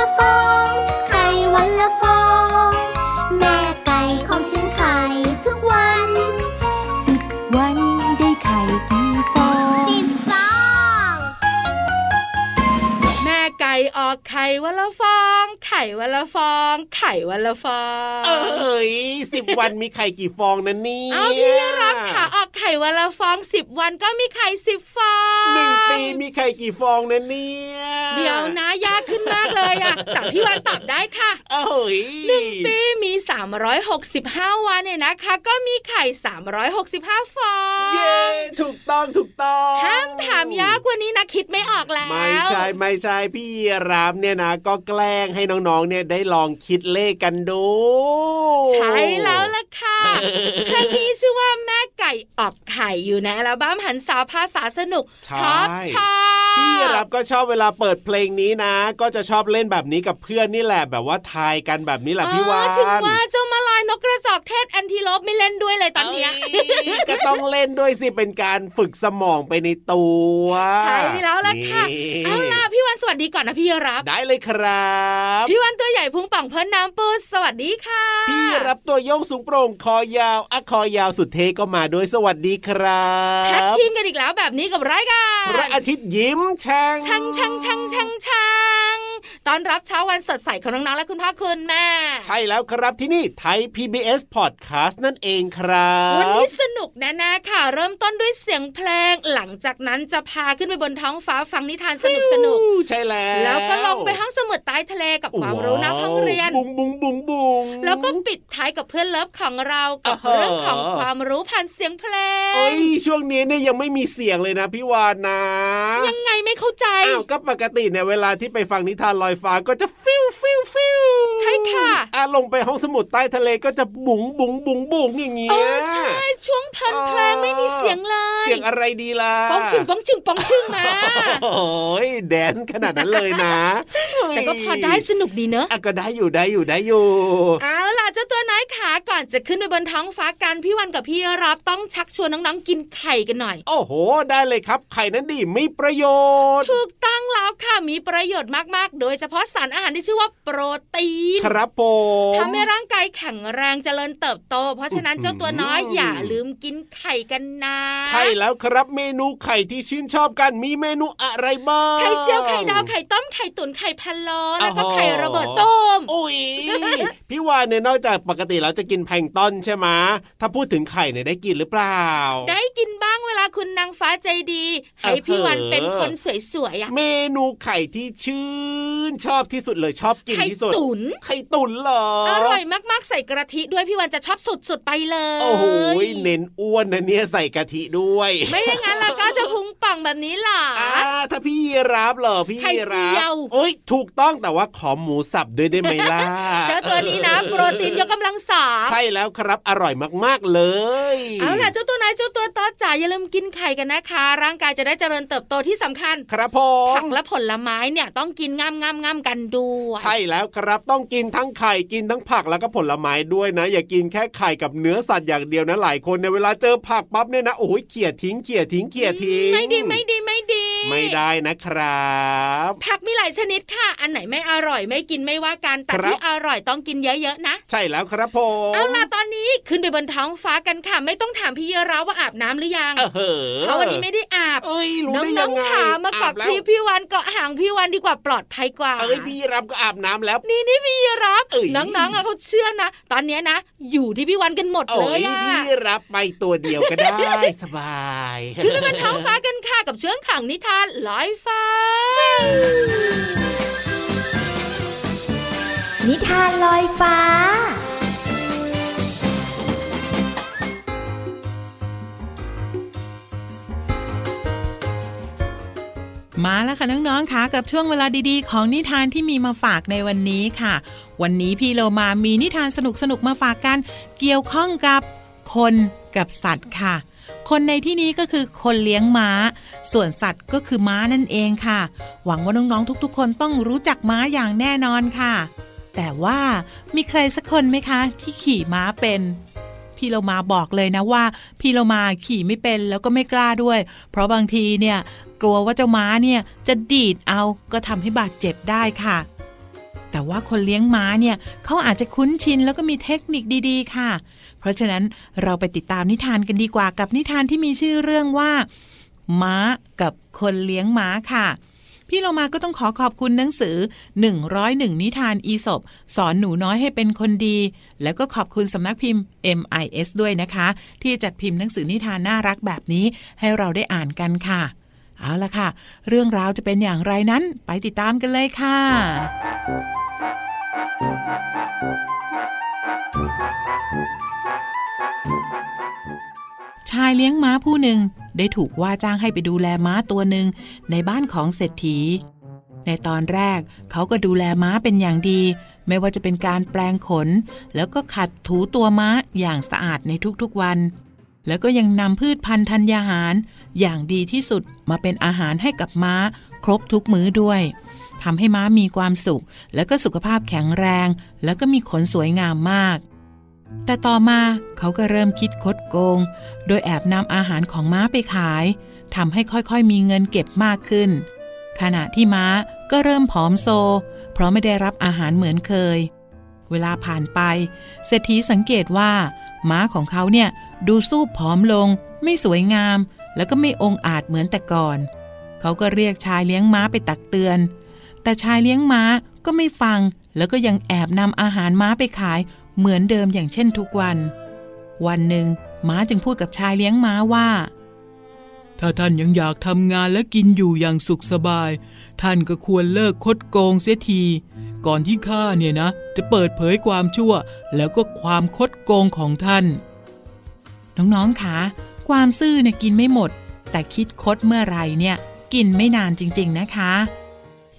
ละฟอง ไข่วันละฟอง แม่ไก่ของฉันไข่ทุกวันสิบวันได้ไข่กี่ฟอง สิบฟอง แม่ไก่ออกไข่วันละฟองไข่วันละฟอง ไข่วันละฟอง เอ้ยสิบวันมีไข่กี่ฟองนั่นนี่เอาพี่รับค่ะออกไข่วันละฟองสิบวันก็มีไข่สิบฟองหนึ่งปีมีไข่กี่ฟองนั่นเนี่ยเดี๋ยวนะยากขึ้นมากเลยอะแต่พี่วันตอบได้ค่ะเอ้ยหนึ่งปีมี365วันเนี่ยนะคะ ก็มีไข่365ฟอง เย้ถูกต้องถูกต้องห้ามถามยากกว่านี้นะคิดไม่ออกแล้ว ไม่ใช่ไม่ใช่พี่รามเนี่ยนะ ก็แกล้งให้น้องๆเนี่ยได้ลองคิดเลขกันดู ใช่แล้วล่ะค่ะเพลงนี้ชื่อว่าแม่ไก่ออกไข่อยู่ในอัลบั้มหันสาวภาษาสนุกใช่ชอบชอบพี่รับก็ชอบเวลาเปิดเพลงนี้นะ ก็จะชอบเล่นแบบนี้กับเพื่อนนี่แหละแบบว่าทายกันแบบนี้แหละพี่วาอ๋นอถึงว่าเจ้ามาลายนกกระจอกเทศแอนติโลปไม่เล่นด้วยเลยตอนเนี้ยเอ้ยก็ต้องเล่นด้วยสิเป็นการฝึกสมองไปในตัวใช่แล้วล่ะค่ะนี่เอาล่ะพี่วันสวัสดีก่อนนะพี่รับได้เลยครับพี่วันตัวใหญ่พุงป่องเพิ่นน้ำปูสวัสดีค่ะ พี่รับตัวโยงสูงโปร่งคอยาวอะคอยาวสุดเทก็มาด้วยสวัสดีครับแท็กทีมกันอีกแล้วแบบนี้กับรายการพระอาทิตย์ยิ้มแฉ่งช่างช่างช่างช่างช่างตอนรับเช้าวันสดใสของน้องๆและคุณพ่อคุณแม่ ใช่แล้วครับที่นี่ไทย PBS Podcast นั่นเองครับ วันนี้สนุกแน่ๆค่ะ เริ่มต้นด้วยเสียงเพลง หลังจากนั้นจะพาขึ้นไปบนท้องฟ้าฟังนิทานสนุกสนุกใช่แล้ว แล้วก็ลงไปห้องสมุดใต้ทะเลกับความรู้นอกห้องเรียน บุงบุงบุงบุงแล้วก็ปิดท้ายกับเพื่อน love ของเรากับอ่าฮะเรื่องของความรู้ผ่านเสียงเพลงเอ้ยช่วงนี้เนี่ยยังไม่มีเสียงเลยนะพี่วันนะ ยังไงไม่เข้าใจอ้าวก็ปกติเนี่ยเวลาที่ไปฟังนิทานลอยฟ้าก็จะฟิวฟิวฟิวใช่ค่ะอะลงไปห้องสมุดใต้ทะเลก็จะบุ๋งบุ๋งบุ๋งบุ๋งอย่างเงี้เออใช่ช่วงเพลินเพลงไม่มีเสียงเลย เสียงอะไรดีล่ะปองชึงปองชึงปองชึงมาโอ้ยแดนซ์ขนาดนั้นเลยนะ แต่ก็พอได้สนุกดีเนอะอะก็ได้อยู่ได้อยู่ได้อยู่เอาล่ะเจ้าตัวน้อยขาก่อนจะขึ้นไปบนท้องฟ้ากันพี่วันกับพี่รับต้องชักชวนน้องๆกินไข่กันหน่อย โอ้โห ได้เลยครับ ไข่นั้นดีมีประโยชน์ ถูกต้องแล้วค่ะมีประโยชน์มากๆ โดยเฉพาะสารอาหารที่ชื่อว่าโปรตีน ครับผมทำให้ร่างกายแข็งแรงเจริญเติบโต เพราะฉะนั้นเจ้าตัวน้อยอืมอย่าลืมกินไข่กันนะใช่แล้วครับเมนูไข่ที่ชื่นชอบกันมีเมนูอะไรบ้างไข่เจียวไข่ดาวไข่ต้มไข่ตุ๋นไข่พะโล้แล้วก็อ๋อไข่ระเบิดต้มโอ้ยพี่วานเนี่ยนอกจากปกติเราจะกินแพลงก์ต้นใช่ไหมถ้าพูดถึงไข่เนี่ยได้กินหรือเปล่า ได้กินบ้าง เวลาคุณนางฟ้าใจดี ให้พี่วันเป็นคนสวยๆอะเมนูไข่ที่ชื่นชอบที่สุดเลยชอบกินไข่ที่สุดตุ๋นไข่ตุ๋นเหรอออร่อยมากๆใส่กระทิด้วยพี่วันจะชอบสุดๆไปเลย โอ้โหเน้นอ้วนนะเนี่ยใส่กะทิด้วย ไม่อย่างนั้นแล้วก็จะพุงป่องแบบนี้หรออ่าถ้าพี่รับเหรอพี่ไข่เจียวรับโอ้ยถูกต้องแต่ว่าขอหมูสับด้วยได้ไหมล่ะเจ้าตัวนี้นะโปรตีนยกกำลังสามใช่แล้วครับอร่อยมากๆเลย เอาล่ะเจ้าตัวไหนายเจ้าตัวต่อจ๋าอย่าลืมกินไข่กันนะคะ ร่างกายจะได้เจริญเติบโตที่สำคัญ ครับผมผักและผลไม้เนี่ยต้องกินงามงามงามๆๆกันด้วยใช่แล้วครับต้องกินทั้งไข่กินทั้งผักแล้วก็ผลไม้ด้วยนะ อย่ากินแค่ไข่กับเนื้อสัตว์อย่างเดียวนะหลายคนเนี่ยเวลาเจอผักปั๊บเนี่ยนะโอ้ยเขี่ยทิ้งเขี่ยทิ้งเขี่ยทิ้งไม่ดีไม่ดีไม่ดี ไม่ได้นะครับ ผักมีหลายชนิดค่ะ อันไหนไม่อร่อยไม่กินไม่ว่ากันแต่ครับที่อร่อยต้องกินเยอะๆนะ ใช่แล้วครับผมเอาล่ะตอนนี้ขึ้นไปบนท้องฟ้ากันค่ะ ไม่ต้องถามพี่เยราว่าอาบน้ำหรือยังเออเหอะเพราะวันนี้ไม่ได้อาบเอ้ยรู้น้ได้ยัองงไงๆขามาเกาะบแล้วที่พี่วันเกาะหางพี่วันดีกว่าปลอดภัยกว่าเอ้ยพี่รับก็อาบน้ำแล้ว นี่นี่พี่รับเอ้ยน้องๆอะเขาเชื่อนะ ตอนเนี้ยนะ อยู่ที่พี่วันกันหมดเลโอ้ยยอะพี่รับไปตัวเดียวก็ได้สบายขึ้นไปบนท้องฟ้ากันค่ะกับเชื้องขังนิทานลอยฟ้า นิทานลอยฟ้า มาแล้วค่ะน้องๆค่ะกับช่วงเวลาดีๆ ของนิทานที่มีมาฝากในวันนี้ค่ะ วันนี้พี่โลมามีนิทานสนุกๆมาฝากกัน เกี่ยวข้องกับคนกับสัตว์ค่ะ คนในที่นี้ก็คือคนเลี้ยงม้า ส่วนสัตว์ก็คือม้านั่นเองค่ะ หวังว่าน้องๆทุกๆ คนต้องรู้จักม้าอย่างแน่นอนค่ะ แต่ว่ามีใครสักคนไหมคะ ที่ขี่ม้าเป็น พี่เรามาบอกเลยนะว่า พี่เรามาขี่ไม่เป็นแล้วก็ไม่กล้าด้วย เพราะบางทีเนี่ยกลัวว่าเจ้าม้าเนี่ยจะดีดเอาก็ทำให้บาดเจ็บได้ค่ะแต่ว่าคนเลี้ยงม้าเนี่ยเขาอาจจะคุ้นชินแล้วก็มีเทคนิคดีๆ ค่ะ เพราะฉะนั้นเราไปติดตามนิทานกันดีกว่ากับนิทานที่มีชื่อเรื่องว่า ม้ากับคนเลี้ยงม้าค่ะ พี่เรามาก็ต้องขอขอบคุณหนังสือ 101 นิทานอีสบสอนหนูน้อยให้เป็นคนดี แล้วก็ขอบคุณสำนักพิมพ์ MIS ด้วยนะคะ ที่จัดพิมพ์หนังสือนิทานน่ารักแบบนี้ให้เราได้อ่านกันค่ะ เอาละค่ะ เรื่องราวจะเป็นอย่างไรนั้นไปติดตามกันเลยค่ะ ชายเลี้ยงม้าผู้หนึ่งได้ถูกว่าจ้างให้ไปดูแลม้าตัวหนึ่งในบ้านของเศรษฐี ในตอนแรกเขาก็ดูแลม้าเป็นอย่างดี ไม่ว่าจะเป็นการแปลงขน แล้วก็ขัดถูตัวม้าอย่างสะอาดในทุกๆวัน แล้วก็ยังนำพืชพันธุ์ธัญญาหาร อย่างดีที่สุดมาเป็นอาหารให้กับม้า ครบทุกมื้อด้วยทำให้ม้ามีความสุข แล้วก็สุขภาพแข็งแรง แล้วก็มีขนสวยงามมาก แต่ต่อมาเขาก็เริ่มคิดคดโกง โดยแอบนำอาหารของม้าไปขายทำให้ค่อยๆมีเงินเก็บมากขึ้น ขณะที่ม้าก็เริ่มผอมโซ เพราะไม่ได้รับอาหารเหมือนเคย เวลาผ่านไปเศรษฐีสังเกตว่า ม้าของเขาเนี่ยดูสู้ผอมลง ไม่สวยงาม แล้วก็ไม่องอาจเหมือนแต่ก่อน เขาก็เรียกชายเลี้ยงม้าไปตักเตือน แต่ชายเลี้ยงม้าก็ไม่ฟัง แล้วก็ยังแอบนำอาหารม้าไปขาย เหมือนเดิมอย่างเช่นทุกวัน วันหนึ่งม้าจึงพูดกับชายเลี้ยงม้าว่า ถ้าท่านยังอยากทำงานและกินอยู่อย่างสุขสบาย ท่านก็ควรเลิกคดโกงเสียที ก่อนที่ข้าเนี่ยนะ จะเปิดเผยความชั่ว แล้วก็ความคดโกงของท่าน น้องๆคะความซื่อเนี่ยกินไม่หมด แต่คิดคดเมื่อไหรเนี่ย กินไม่นานจริง ๆ นะคะ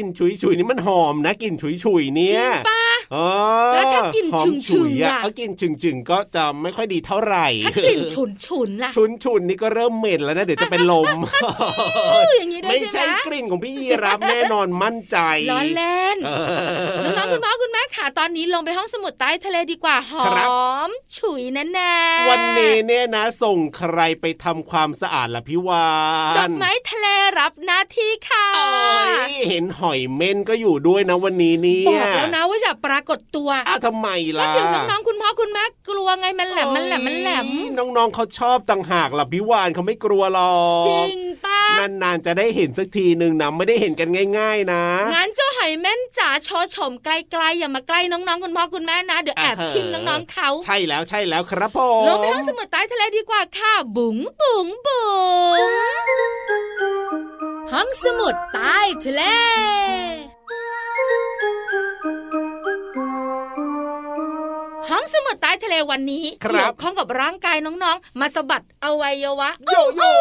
กลิ่นฉุยฉุยๆนี่มันหอมนะกลิ่นฉุยฉุยๆเนี่ริยงปะ แล้วถ้ากลิ่นหอมฉึ่งๆอะอะเอากลิ่นฉึงฉึงๆก็จะไม่ค่อยดีเท่าไหร่ถ้ากลิ่นฉุนฉุนๆล่ะชุนชุนๆนี่ก็เริ่มเหม็นแล้วนะเดี๋ยวจะเป็นลมอย่างนี้ด้วยไม่ใช่ใช่ไหมกลิ่นของพี่ยีรับแน่นอนมั่นใจล้อเล่นเออน้องๆคุณพ่อคุณแม่ค่ะตอนนี้ลงไปห้องสมุดใต้ทะเลดีกว่าหอครับมฉุยแน่ๆวันนี้เนี่ยนะ ส่งใครไปทำความสะอาดล่ะพี่วานดอกไม้ทะเลรับหน้าที่ค่ะเอ้ยเห็นหอยเม่นก็อยู่ด้วยนะวันนี้เนี่บยอกแล้วนะว่าอย่าปรากฏตัวอ้าวทำไมก็ล่ะเดี๋ยวน้องๆคุณพ่อคุณแม่กลัวไงมันแหลมมันแหลมมันแหลมเอ้ยน้องๆเขาชอบต่างหากล่ะพี่วานเขาไม่กลัวหรอกจริงป้านานๆจะได้เห็นสักทีหนึ่งนะไม่ได้เห็นกันง่าย ๆ นะงั้นเจ้าหอยเม่นจ๋าโชว์ชมไกลๆอย่ามาใกล้น้องๆคุณพ่อคุณแม่นะเดี๋ยวแอบอ่าฮะทิมน้องๆเขาใช่แล้วใช่แล้วครับผมลงไปห้องสมุดใต้ทะเลดีกว่าค่ะบุ๋งบุ๋งบุ๋งห้องสมุดใต้ทะเล ห้องสมุดใต้ทะเลวันนี้ครับเกี่ยวข้องกับร่างกายน้องๆ มาสะบัดอวัยวะ โยโย่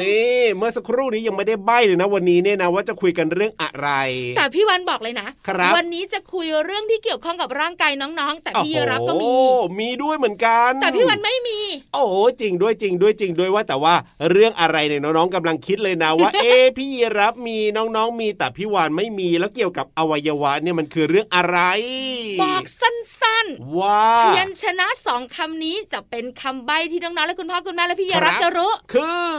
นี่เมื่อสักครู่นี้ยังไม่ได้ใบ้เลยนะ วันนี้เนี่ยนะว่าจะคุยกันเรื่องอะไร แต่พี่วันบอกเลยนะครับวันนี้จะคุยเรื่องที่เกี่ยวข้องกับร่างกายน้องๆ แต่พี่รับก็มีโอ้โหมีด้วยเหมือนกัน แต่พี่วันไม่มี โอ้โหจริงด้วยจริงด้วยจริงด้วยว่าแต่ว่าเรื่องอะไรเนี่ยน้องๆกำลังคิดเลยนะว่า เอ๊ะพี่ยีรับมีน้องๆมีแต่พี่วานไม่มีแล้วเกี่ยวกับอวัยวะเนี่ยมันคือเรื่องอะไรบอกสั้นๆว่าพยัญชนะสองคำนี้จะเป็นคำใบ้ที่น้องๆและคุณพ่อคุณแม่และพี่ครับยารับจะรู้คือ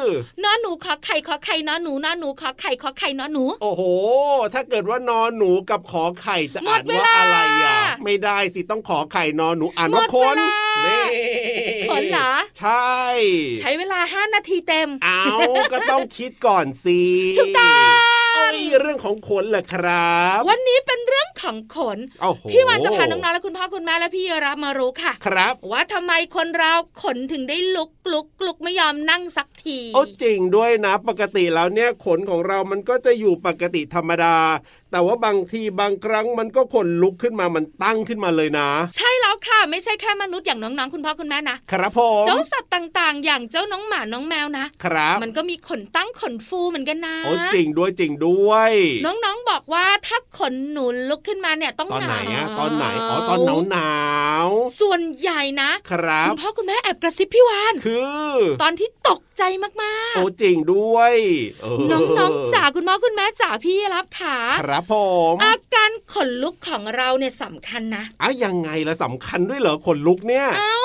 นอนหนูขอไข่ขอไข่นอนหนูนอนหนูขอไข่ขอไข่นอนหนู โอ้โห ถ้าเกิดว่านอนหนูกับขอไข่จะหมอ่าดนเวว่าลาอะไรอะไม่ได้สิต้องขอไข่นอนหนูอ่านว่าหมดคนเวลานี่คนเหรอใช่ ใช้เวลา 5 นาทีเต็ม เอาก็ต้องคิดก่อนสิถูกต้อง เอ้ยเรื่องของขนเหรอครับ วันนี้เป็นเรื่องของขนโอ้โหพี่วันจะพาน้องๆและคุณพ่อคุณแม่และพี่รับมารู้ค่ะ ครับ ว่าทำไมคนเราขนถึงได้ลุกลุกลุกไม่ยอมนั่งสักที โอ้จริงด้วยนะ ปกติแล้วเนี่ยขนของเรามันก็จะอยู่ปกติธรรมดา แต่ว่าบางทีบางครั้งมันก็ขนลุกขึ้นมามันตั้งขึ้นมาเลยนะ ใช่แล้วค่ะ ไม่ใช่แค่มนุษย์อย่างน้องๆคุณพ่อคุณแม่นะครับผมเจ้าสัตว์ต่างๆ อย่างเจ้าน้องหมาน้องแมวนะครับ มันก็มีขนตั้งขนฟูเหมือนกันนะโอ้จริงด้วยจริงด้วย น้องๆบอกว่าถ้าขนหนูลุกขึ้นมาเนี่ยต้องตอนไหนหนาวอะตอนไหนอ๋อตอนหนาวหนาวส่วนใหญ่นะๆครับคุณพ่อคุณแม่แอบกระซิบพี่วานคือ ตอนที่ตกใจมากโอ้จริงด้วยเๆน้องๆจ๋าคุณพ่อคุณแม่จ๋าพี่รับขาครับผมอาการขนลุกของเราเนี่ยสำคัญนะอะยังไงละสำคัญด้วยเหรอขนลุกเนี่ย เอ้า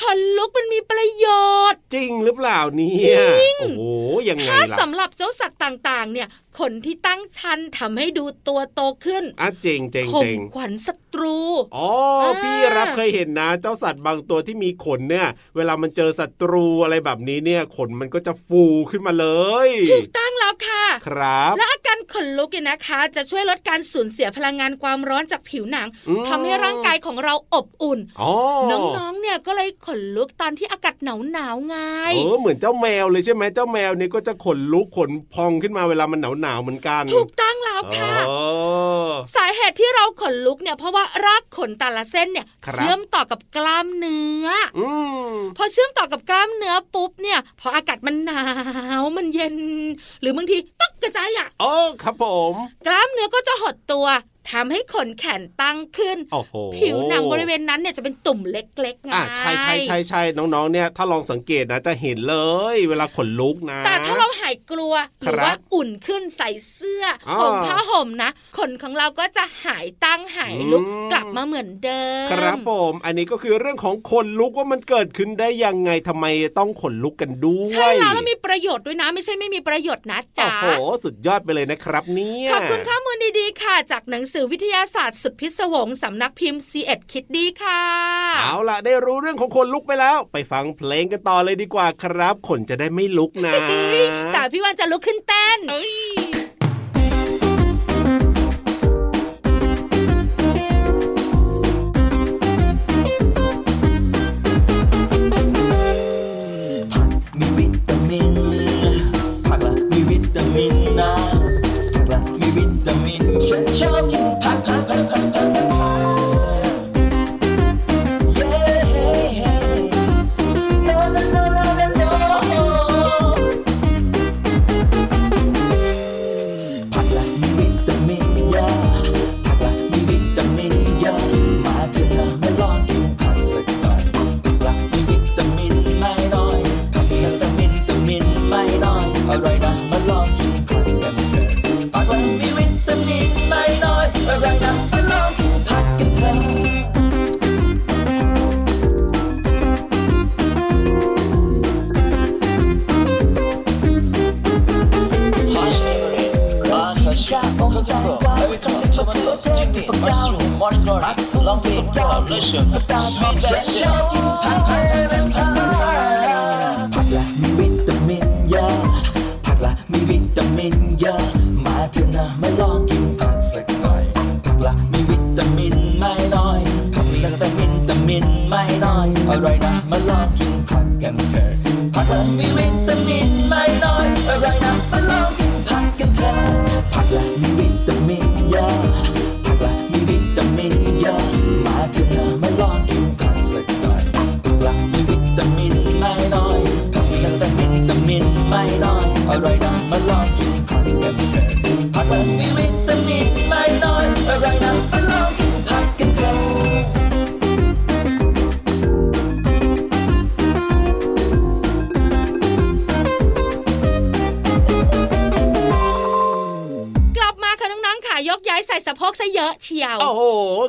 ขนลุกมันมีประโยชน์ จริงหรือเปล่าเนี่ยจริงโอ้โหยังไงถ้าล่ะสำหรับเจ้าสัตว์ต่างๆ เนี่ยขนที่ตั้งชันทำให้ดูตัวโตขึ้นอะเจริงเจริงข่เจมริงขวัญศัตรู อ๋ออ่าพี่รับเคยเห็นนะ เจ้าสัตว์บางตัวที่มีขนเนี่ย เวลามันเจอศัตรูอะไรแบบนี้เนี่ย ขนมันก็จะฟูขึ้นมาเลย ถูกต้องแล้วค่ะ ครับ และอาการขนลุกเนี่ยนะคะ จะช่วยลดการสูญเสียพลังงานความร้อนจากผิวหนังอืมทำให้ร่างกายของเราอบอุ่นอ๋อน้องๆ เนี่ยก็เลยขนลุกตอนที่อากาศหนาวๆไงเออเหมือนเจ้าแมวเลยใช่ไหมเจ้าแมวเนี่ยก็จะขนลุกขนพองขึ้นมาเวลามันหนาวหนาวๆเหมือนกัน ถูกต้องแล้วค่ะเออสาเหตุที่เราขนลุกเนี่ยเพราะว่ารากขนแต่ละเส้นเนี่ยครับเชื่อมต่อกับกล้ามเนื้ออืมพอเชื่อมต่อกับกล้ามเนื้อปุ๊บเนี่ย พออากาศมันหนาวมันเย็น หรือ บางทีตกกระจายอะโอ้ครับผม กล้ามเนื้อก็จะหดตัว ทำให้ขนแขนตั้งขึ้นโอ้โหผิวหนังบริเวณนั้นเนี่ยจะเป็นตุ่มเล็กๆไงอะใช่ใช่ใช่ใช่น้องๆ เนี่ยถ้าลองสังเกตนะจะเห็นเลย เวลาขนลุกนะ แต่ถ้าเราหายกลัวหครับรือว่าอุ่นขึ้นใส่เสื้อออห่มผ้าห่มนะ ขนของเราก็จะหายตั้งหายลุกอืมกลับมาเหมือนเดิม ครับผม อันนี้ก็คือเรื่องของขนลุกว่ามันเกิดขึ้นได้ยังไงทำไมต้องขนลุกกันด้วยใช่แล้วแล้วมีประโยชน์ด้วยนะ ไม่ใช่ไม่มีประโยชน์นะโอ้จ๊ะโหสุดยอดไปเลยนะครับเนี่ยขอบคุณข้อมูลดีๆค่ะ จากหนังสือวิทยาศาสตร์สุดพิศวงสำนักพิมพ์ c ีเอ็ดคิดดีค่ะ เอาล่ะ ได้รู้เรื่องของคนลุกไปแล้ว ไปฟังเพลงกันต่อเลยดีกว่าครับขนจะได้ไม่ลุกนะ แต่พี่วันจะลุกขึ้นเต้น I'm Mardi Gras, Long Beach, Alicia,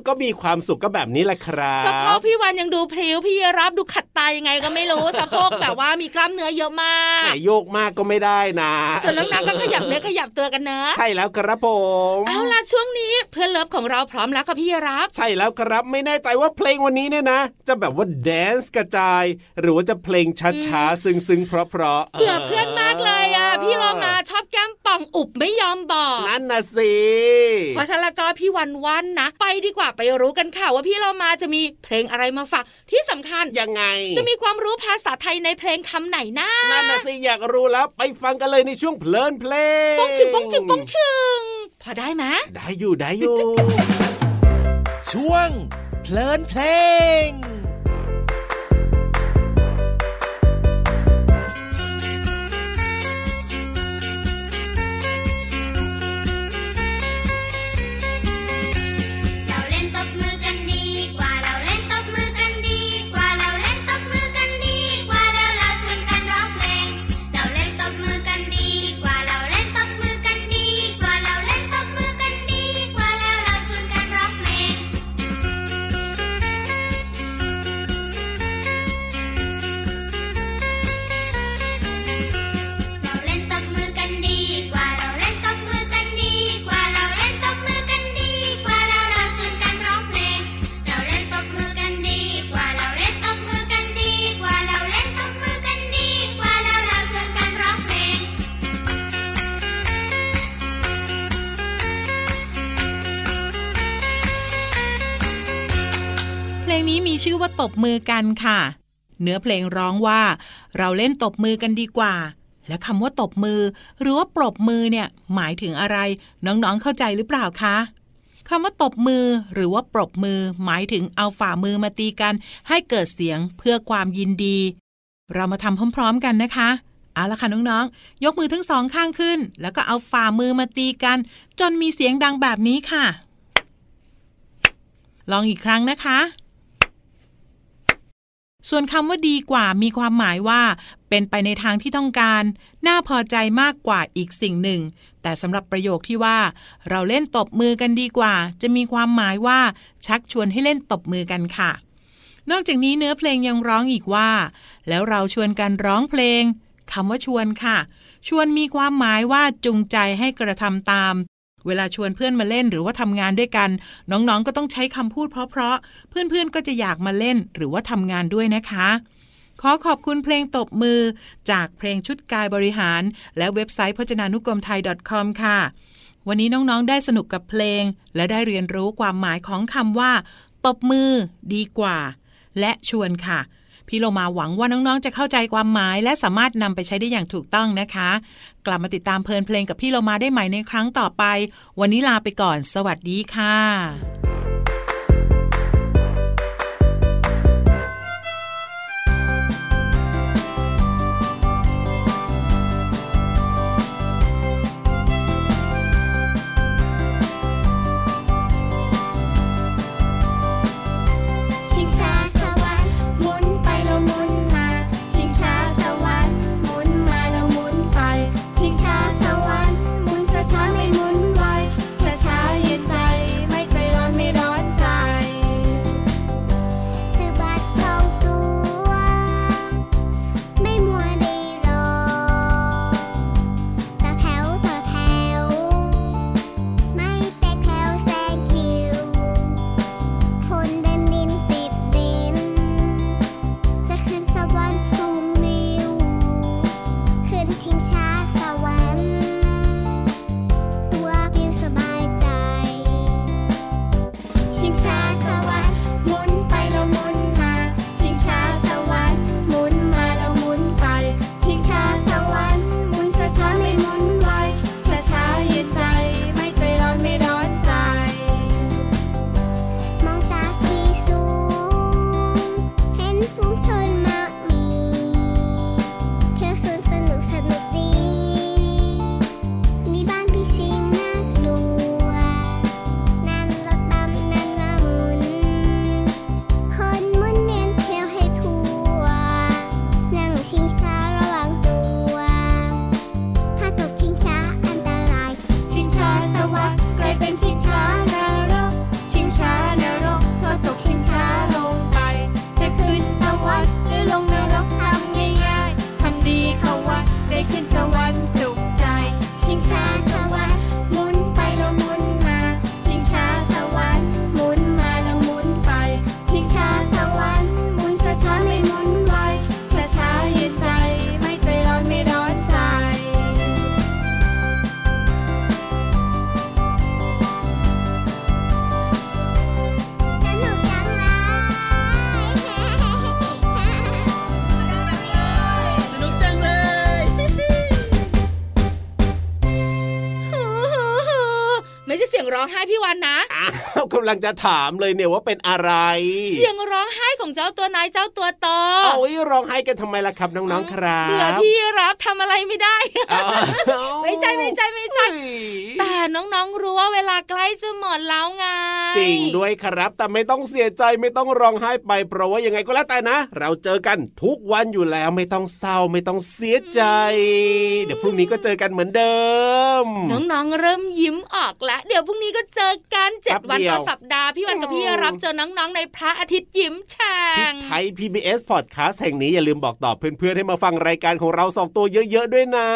ก็มีความสุขก็แบบนี้แหละครับสะโพกพี่วันยังดูพลิ้วพี่รับดูขัดตายังไงก็ไม่รู้สะโพกแบบว่ามีกล้ามเนื้อเยอะมากแต่โยกมากก็ไม่ได้นะส่วนน้องๆก็ขยับเนื้อขยับตัวกันเนอะใช่แล้วครับผมเอาล่ะช่วงนี้เพื่อน love ของเราพร้อมแล้วค่ะพี่รับ ใช่แล้วครับไม่แน่ใจว่าเพลงวันนี้เนี่ยนะ จะแบบว่าแดนซ์กระจาย หรือว่าจะเพลงช้าๆซึ้งๆเพราะๆเบื่อเพื่อนมากเลยอะพี่เรามาชอบแก้มป่องอุบไม่ยอมบอกนั่นน่ะสิเพราะฉะนั้นแล้วก็พี่วันวันนะ ไปดีกว่าไปรู้กันค่ะว่าพี่เรามาจะมีเพลงอะไรมาฝากที่สำคัญยังไง จะมีความรู้ภาษาไทยในเพลงคำไหนนะนั่นน่ะสิอยากรู้แล้วไปฟังกันเลยในช่วงเพลินเพลงป้องชึงป้องชึงป้องชึงพอได้ไหมได้อยู่ได้อยู่ ช่วงเพลินเพลง บมือกันค่ะ เนื้อเพลงร้องว่า เราเล่นตบมือกันดีกว่า และคำว่าตบมือ หรือว่าปรบมือเนี่ยหมายถึงอะไร น้องๆเข้าใจหรือเปล่าคะคำว่าตบมือหรือว่าปรบมือ หมายถึงเอาฝ่ามือมาตีกัน ให้เกิดเสียงเพื่อความยินดี เรามาทำพร้อม ๆ กันนะคะเอาละค่ะน้องๆ ยกมือทั้งสองข้างขึ้น แล้วก็เอาฝ่ามือมาตีกัน จนมีเสียงดังแบบนี้ค่ะ ลองอีกครั้งนะคะ ส่วนคำว่าดีกว่ามีความหมายว่า เป็นไปในทางที่ต้องการ น่าพอใจมากกว่าอีกสิ่งหนึ่ง แต่สำหรับประโยคที่ว่า เราเล่นตบมือกันดีกว่า จะมีความหมายว่า ชักชวนให้เล่นตบมือกันค่ะ นอกจากนี้เนื้อเพลงยังร้องอีกว่า แล้วเราชวนกันร้องเพลงคำว่าชวนค่ะ ชวนมีความหมายว่าจูงใจให้กระทำตาม เวลาชวนเพื่อนมาเล่นหรือว่าทำงานด้วยกัน น้องๆก็ต้องใช้คำพูดเพราะๆเพื่อนๆก็จะอยากมาเล่นหรือว่าทำงานด้วยนะคะ ขอขอบคุณเพลงตบมือ จากเพลงชุดกายบริหาร และเว็บไซต์พจนานุกรมไทย .com ค่ะ วันนี้น้องๆได้สนุกกับเพลง และได้เรียนรู้ความหมายของคำว่า ตบมือ ดีกว่า และชวนค่ะ พี่โลมาหวังว่าน้องๆ จะเข้าใจความหมาย และสามารถนำไปใช้ได้อย่างถูกต้องนะคะ กลับมาติดตามเพลินเพลงกับพี่โลมาได้ใหม่ในครั้งต่อไป วันนี้ลาไปก่อน สวัสดีค่ะ ร้องไห้พี่วันนะ อ้าวกำลังจะถามเลยเนี่ยว่าเป็นอะไร เสียงร้องไห้ของเจ้าตัวน้อยเจ้าตัวโตเอาไว้ร้องไห้กันทำไมล่ะครับน้องๆครับเบื่อพี่รับทำอะไรไม่ได้อ้าวไม่ใช่ไม่ใช่ไม่ใช่เฮ้ยแต่น้องๆรู้ว่าเวลาใกล้จะหมดแล้วไงจริงด้วยครับ แต่ไม่ต้องเสียใจไม่ต้องร้องไห้ไปเพราะว่ายังไงก็แล้วแต่นะ เราเจอกันทุกวันอยู่แล้วไม่ต้องเศร้าไม่ต้องเสียใจ เดี๋ยวพรุ่งนี้ก็เจอกันเหมือนเดิม น้องๆเริ่มยิ้มออกแล้ว เดี๋ยวพรุ่งนี้ก็เจอกันเจ็ดแป๊บวันเดียวต่อสัปดาห์ พี่วันกับพี่รับเจอน้องๆในพระอาทิตย์ยิ้มแฉ่ที่งไทย PBS Podcast แห่งนี้อย่าลืมบอกต่อเพื่อนๆ ให้มาฟังรายการของเราสองตัวเยอะๆด้วยนะ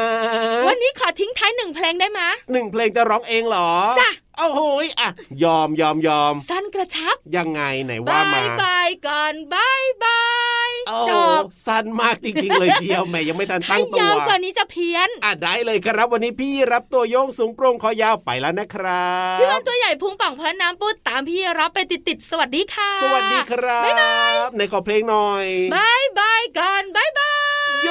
วันนี้ขอทิ้งท้ายหนึ่งเพลงได้ไหมหนึ่งเพลงจะร้องเองเหรอ จ้ะโอ้โหยอะ ยอมยอมยอม สั้นกระชับ ยังไงไหนว่าบามายบายก่อนบายบายโอ้ จบสั้นมากจริงๆเลยเชียวแหม่ยังไม่ทันถ้าตั้งตัยาววกว่านี้จะเพี้ยนอะได้เลยครับ วันนี้พี่รับตัวโยงสูงโปร่งคอยาวไปแล้วนะครับพี่วันตัวใหญ่พุงป่องเพราะน้ำปุดตามพี่รับไปติดๆสวัสดีค่ะ สวัสดีครับบ๊ายบายในขอเพลงหน่อยบายบายก่อนบายบายโย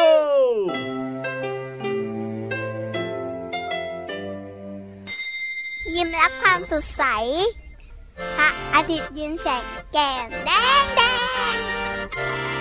ยิ้มรับความสดใส พระอาทิตย์ยิ้มแฉกแก้มแดงแดง